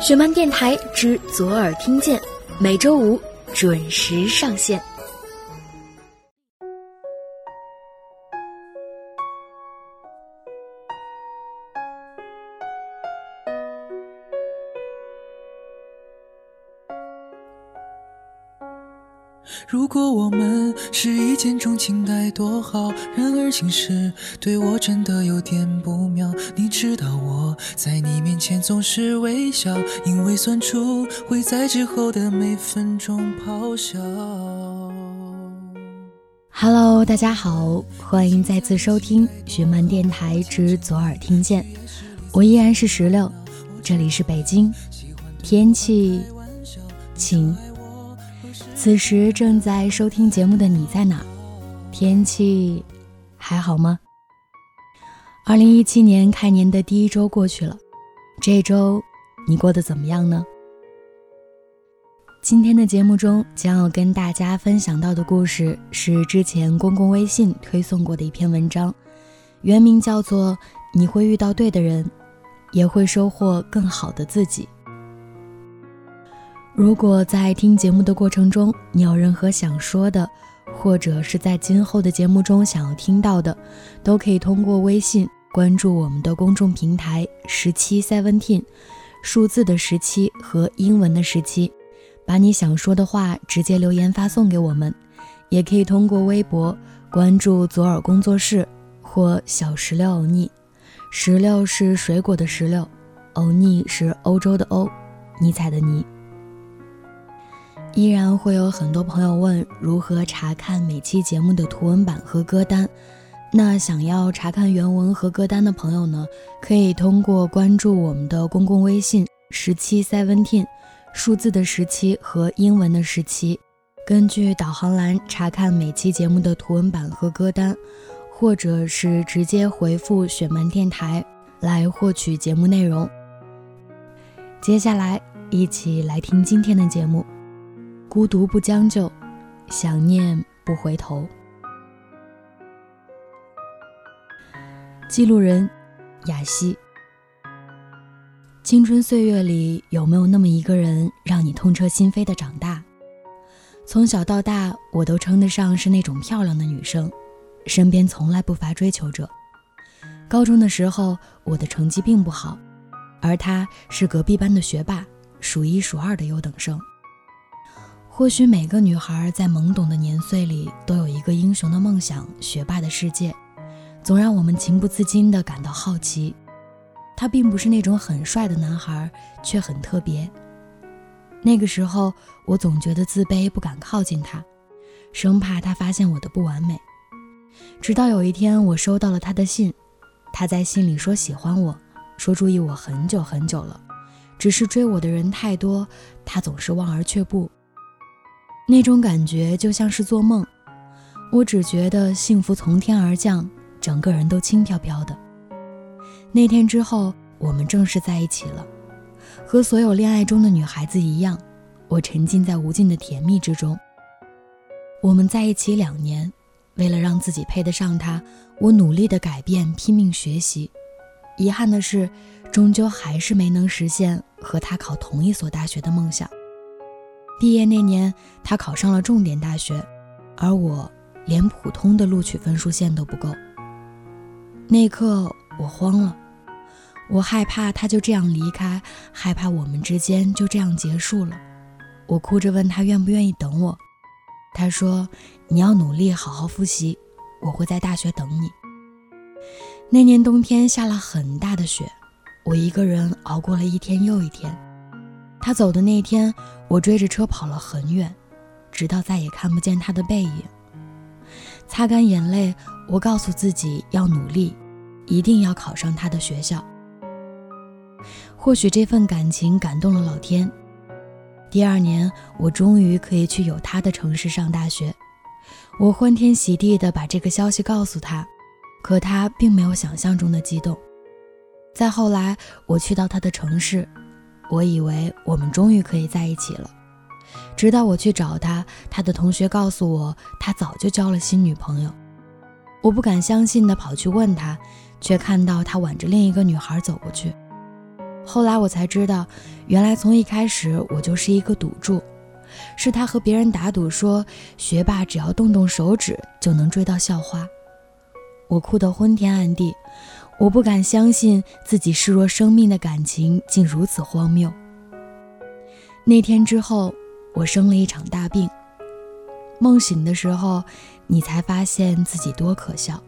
雪漫电台之左耳听见，每周五准时上线。如果我们是一见钟情该多好，然而情势对我真的有点不妙。你知道我在你面前总是微笑，因为算出会在之后的每分钟咆哮。Hello，大家好，欢迎再次收听雪漫电台之左耳听见，我依然是石榴，这里是北京，天气晴。此时正在收听节目的你在哪？天气还好吗？二零一七年开年的第一周过去了，这周你过得怎么样呢？今天的节目中将要跟大家分享到的故事是之前公共微信推送过的一篇文章，原名叫做《你会遇到对的人，也会收获更好的自己》。如果在听节目的过程中，你有任何想说的，或者是在今后的节目中想要听到的，都可以通过微信关注我们的公众平台十七 seventeen，数字的十七和英文的十七，把你想说的话直接留言发送给我们。也可以通过微博关注左耳工作室或小石榴欧尼，石榴是水果的石榴，欧尼是欧洲的欧，尼采的尼。依然会有很多朋友问如何查看每期节目的图文版和歌单。那想要查看原文和歌单的朋友呢，可以通过关注我们的公共微信十七 seventeen，数字的十七和英文的十七，根据导航栏查看每期节目的图文版和歌单，或者是直接回复“雪门电台”来获取节目内容。接下来，一起来听今天的节目。孤独不将就，想念不回头。记录人：雅西。青春岁月里，有没有那么一个人，让你痛彻心扉的长大？从小到大，我都称得上是那种漂亮的女生，身边从来不乏追求者。高中的时候，我的成绩并不好，而他是隔壁班的学霸，数一数二的优等生。或许每个女孩在懵懂的年岁里都有一个英雄的梦想，学霸的世界，总让我们情不自禁地感到好奇。他并不是那种很帅的男孩，却很特别。那个时候，我总觉得自卑，不敢靠近他，生怕他发现我的不完美。直到有一天，我收到了他的信，他在信里说喜欢我，说注意我很久很久了，只是追我的人太多，他总是望而却步。那种感觉就像是做梦，我只觉得幸福从天而降，整个人都轻飘飘的。那天之后，我们正式在一起了。和所有恋爱中的女孩子一样，我沉浸在无尽的甜蜜之中。我们在一起两年，为了让自己配得上他，我努力的改变，拼命学习。遗憾的是，终究还是没能实现和他考同一所大学的梦想。毕业那年，他考上了重点大学，而我连普通的录取分数线都不够。那一刻，我慌了，我害怕他就这样离开，害怕我们之间就这样结束了。我哭着问他愿不愿意等我，他说：“你要努力好好复习，我会在大学等你。”那年冬天下了很大的雪，我一个人熬过了一天又一天。他走的那天，我追着车跑了很远，直到再也看不见他的背影。擦干眼泪，我告诉自己要努力，一定要考上他的学校。或许这份感情感动了老天。第二年，我终于可以去有他的城市上大学。我欢天喜地地把这个消息告诉他，可他并没有想象中的激动。再后来，我去到他的城市。我以为我们终于可以在一起了，直到我去找他，他的同学告诉我，他早就交了新女朋友。我不敢相信的跑去问他，却看到他挽着另一个女孩走过去。后来我才知道，原来从一开始我就是一个赌注，是他和别人打赌说，学霸只要动动手指就能追到校花。我哭得昏天暗地，我不敢相信自己视若生命的感情竟如此荒谬。那天之后，我生了一场大病。梦醒的时候，你才发现自己多可笑。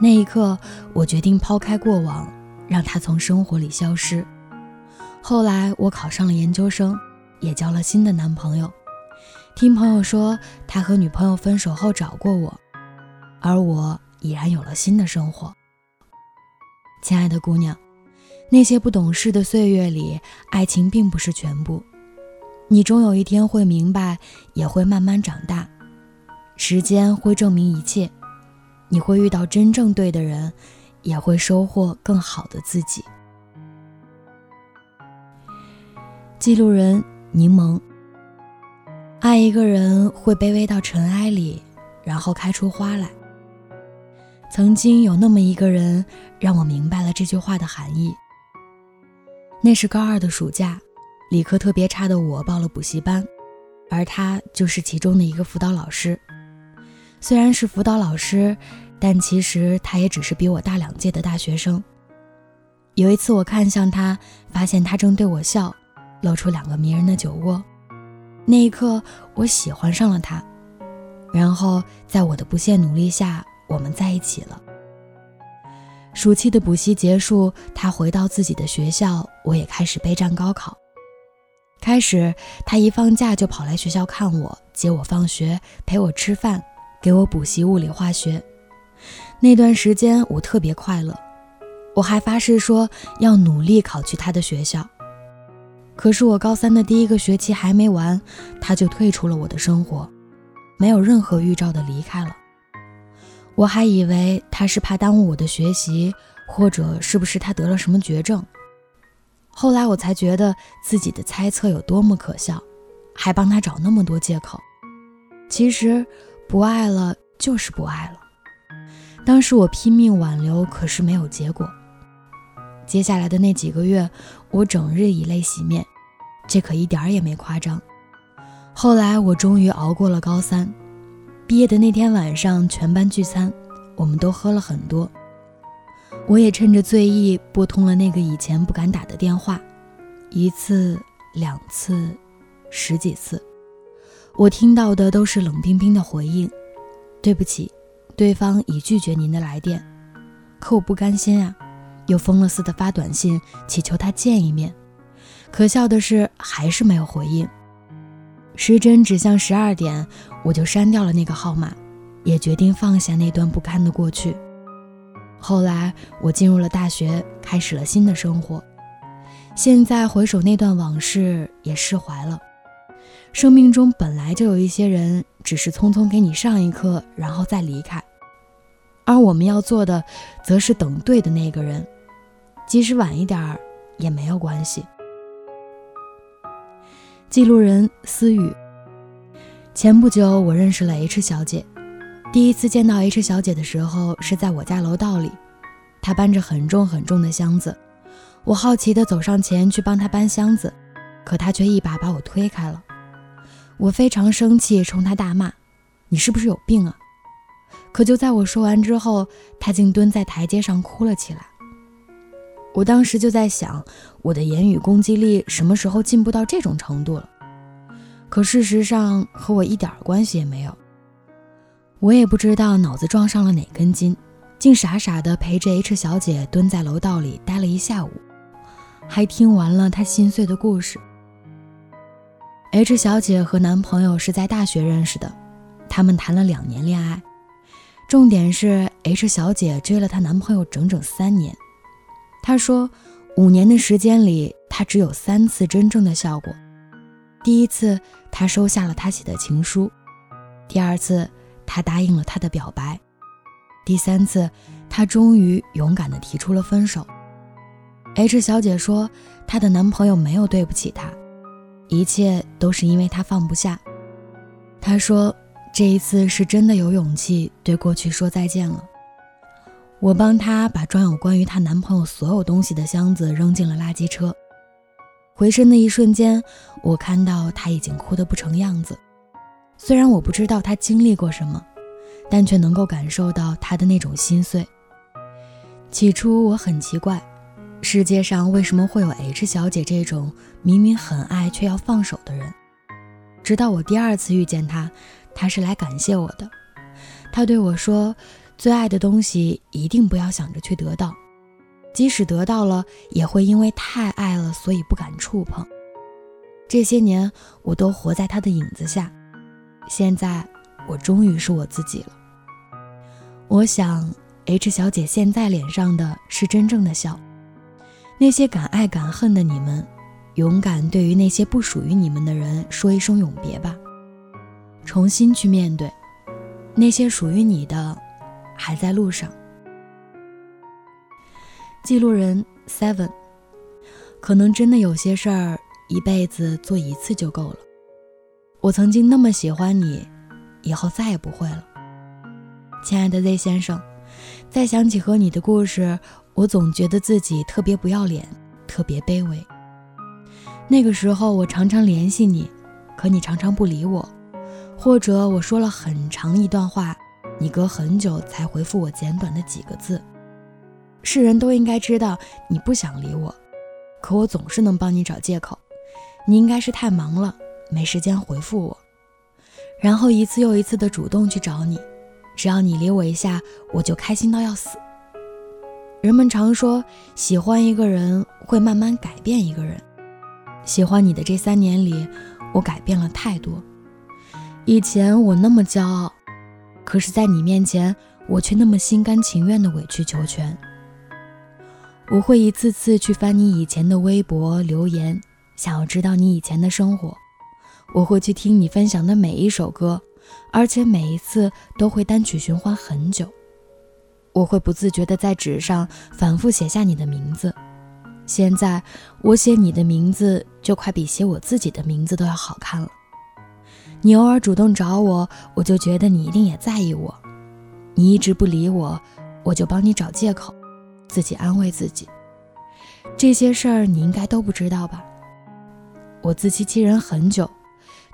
那一刻，我决定抛开过往，让他从生活里消失。后来，我考上了研究生，也交了新的男朋友。听朋友说，他和女朋友分手后找过我，而我已然有了新的生活。亲爱的姑娘，那些不懂事的岁月里，爱情并不是全部。你终有一天会明白，也会慢慢长大，时间会证明一切，你会遇到真正对的人，也会收获更好的自己。记录人柠檬，爱一个人会卑微到尘埃里，然后开出花来。曾经有那么一个人，让我明白了这句话的含义。那是高二的暑假。理科特别差的我报了补习班，而他就是其中的一个辅导老师。虽然是辅导老师，但其实他也只是比我大两届的大学生。有一次我看向他，发现他正对我笑，露出两个迷人的酒窝。那一刻，我喜欢上了他。然后在我的不懈努力下，我们在一起了。暑期的补习结束，他回到自己的学校，我也开始备战高考。开始，他一放假就跑来学校看我，接我放学，陪我吃饭，给我补习物理化学。那段时间我特别快乐，我还发誓说要努力考去他的学校。可是我高三的第一个学期还没完，他就退出了我的生活，没有任何预兆的离开了。我还以为他是怕耽误我的学习，或者是不是他得了什么绝症。后来我才觉得自己的猜测有多么可笑，还帮他找那么多借口。其实，不爱了就是不爱了。当时我拼命挽留，可是没有结果。接下来的那几个月，我整日以泪洗面，这可一点儿也没夸张。后来我终于熬过了高三，毕业的那天晚上，全班聚餐，我们都喝了很多。我也趁着醉意拨通了那个以前不敢打的电话，一次、两次、十几次，我听到的都是冷冰冰的回应：“对不起，对方已拒绝您的来电。”可我不甘心啊，又疯了似的发短信祈求他见一面。可笑的是，还是没有回应。时针指向十二点，我就删掉了那个号码，也决定放下那段不堪的过去。后来我进入了大学，开始了新的生活。现在回首那段往事，也释怀了。生命中本来就有一些人，只是匆匆给你上一课，然后再离开。而我们要做的，则是等对的那个人，即使晚一点儿也没有关系。记录人思雨。前不久，我认识了 H 小姐。第一次见到 H 小姐的时候，是在我家楼道里，她搬着很重很重的箱子，我好奇地走上前去帮她搬箱子，可她却一把把我推开了。我非常生气，冲她大骂：“你是不是有病啊？”可就在我说完之后，她竟蹲在台阶上哭了起来。我当时就在想，我的言语攻击力什么时候进步到这种程度了？可事实上和我一点关系也没有。我也不知道脑子撞上了哪根筋，竟傻傻的陪着 H 小姐蹲在楼道里待了一下午，还听完了她心碎的故事。H 小姐和男朋友是在大学认识的，他们谈了两年恋爱，重点是 H 小姐追了她男朋友整整三年。她说，五年的时间里，她只有三次真正的笑过。第一次，她收下了他写的情书；第二次。他答应了他的表白，第三次，她终于勇敢地提出了分手。H 小姐说，她的男朋友没有对不起她，一切都是因为她放不下。她说，这一次是真的有勇气对过去说再见了。我帮她把装有关于她男朋友所有东西的箱子扔进了垃圾车。回身的一瞬间，我看到她已经哭得不成样子。虽然我不知道她经历过什么，但却能够感受到她的那种心碎。起初我很奇怪，世界上为什么会有 H 小姐这种明明很爱却要放手的人？直到我第二次遇见她，她是来感谢我的。她对我说：“最爱的东西一定不要想着去得到。”即使得到了，也会因为太爱了，所以不敢触碰。这些年，我都活在他的影子下。现在，我终于是我自己了。我想，H 小姐现在脸上的是真正的笑。那些敢爱敢恨的你们，勇敢对于那些不属于你们的人说一声永别吧，重新去面对。那些属于你的，还在路上。记录人 Seven，可能真的有些事儿一辈子做一次就够了。我曾经那么喜欢你，以后再也不会了。亲爱的 Z 先生，再想起和你的故事，我总觉得自己特别不要脸，特别卑微。那个时候我常常联系你，可你常常不理我，或者我说了很长一段话，你隔很久才回复我简短的几个字。世人都应该知道你不想理我，可我总是能帮你找借口。你应该是太忙了，没时间回复我，然后一次又一次的主动去找你。只要你理我一下，我就开心到要死。人们常说，喜欢一个人会慢慢改变一个人。喜欢你的这三年里，我改变了太多。以前我那么骄傲，可是在你面前，我却那么心甘情愿的委曲求全。我会一次次去翻你以前的微博留言，想要知道你以前的生活。我会去听你分享的每一首歌，而且每一次都会单曲循环很久。我会不自觉地在纸上反复写下你的名字。现在我写你的名字，就快比写我自己的名字都要好看了。你偶尔主动找我，我就觉得你一定也在意我。你一直不理我，我就帮你找借口。自己安慰自己，这些事儿你应该都不知道吧？我自欺欺人很久，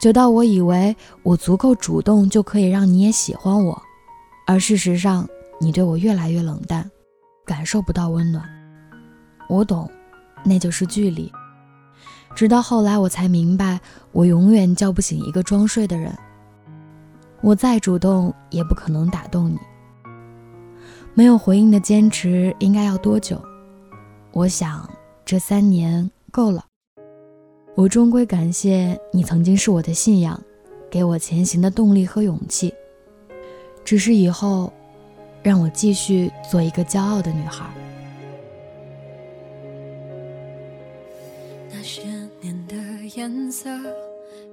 久到我以为我足够主动就可以让你也喜欢我，而事实上你对我越来越冷淡，感受不到温暖。我懂，那就是距离。直到后来我才明白，我永远叫不醒一个装睡的人。我再主动也不可能打动你。没有回应的坚持应该要多久？我想这三年够了。我终归感谢你曾经是我的信仰，给我前行的动力和勇气。只是以后，让我继续做一个骄傲的女孩。颜色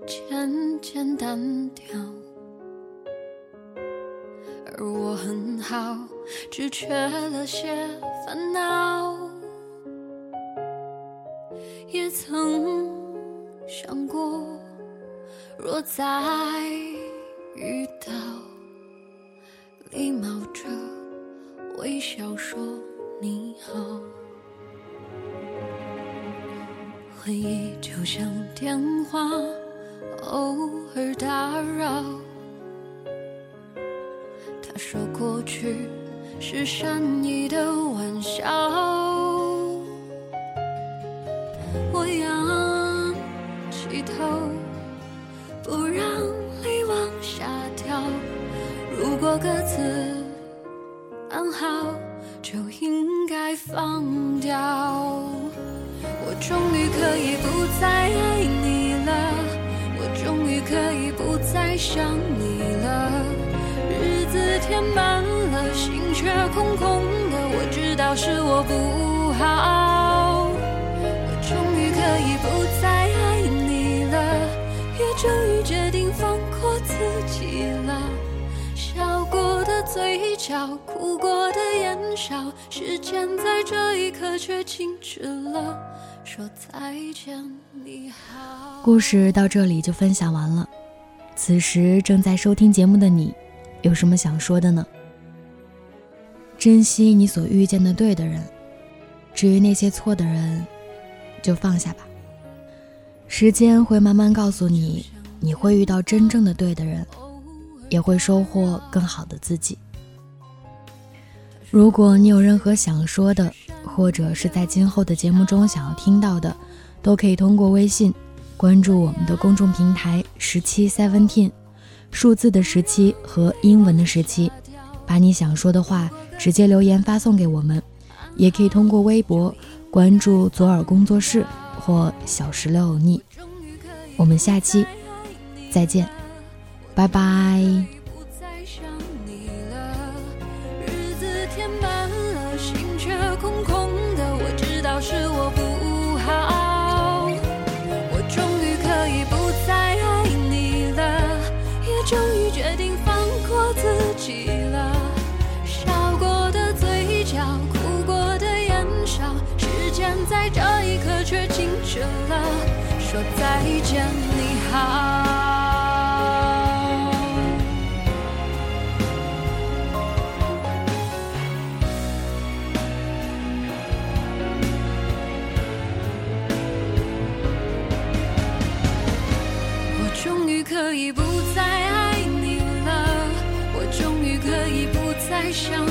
渐渐淡掉。而我很好，只缺了些烦恼。也曾想过，若再遇到，礼貌着微笑说你好。回忆就像电话，偶尔打扰。他说过去是善意的玩笑，我仰起头，不让泪往下掉。如果各自安好，就应该放。终于可以不再爱你了，我终于可以不再想你了。日子填满了，心却空空的。我知道是我不好，我终于可以不再爱你了，也终于决定放过自己了。笑过的嘴角，哭过的眼梢，时间在这一刻却静止了。说再见，你好。故事到这里就分享完了。此时正在收听节目的你。有什么想说的呢？珍惜你所遇见的对的人，至于那些错的人，就放下吧。时间会慢慢告诉你，你会遇到真正的对的人，也会收获更好的自己。如果你有任何想说的，或者是在今后的节目中想要听到的，都可以通过微信关注我们的公众平台十七 seventeen，数字的十七和英文的十七，把你想说的话直接留言发送给我们，也可以通过微博关注左耳工作室。或小石榴你，我们下期再见，拜拜。可以不再爱你了，我终于可以不再想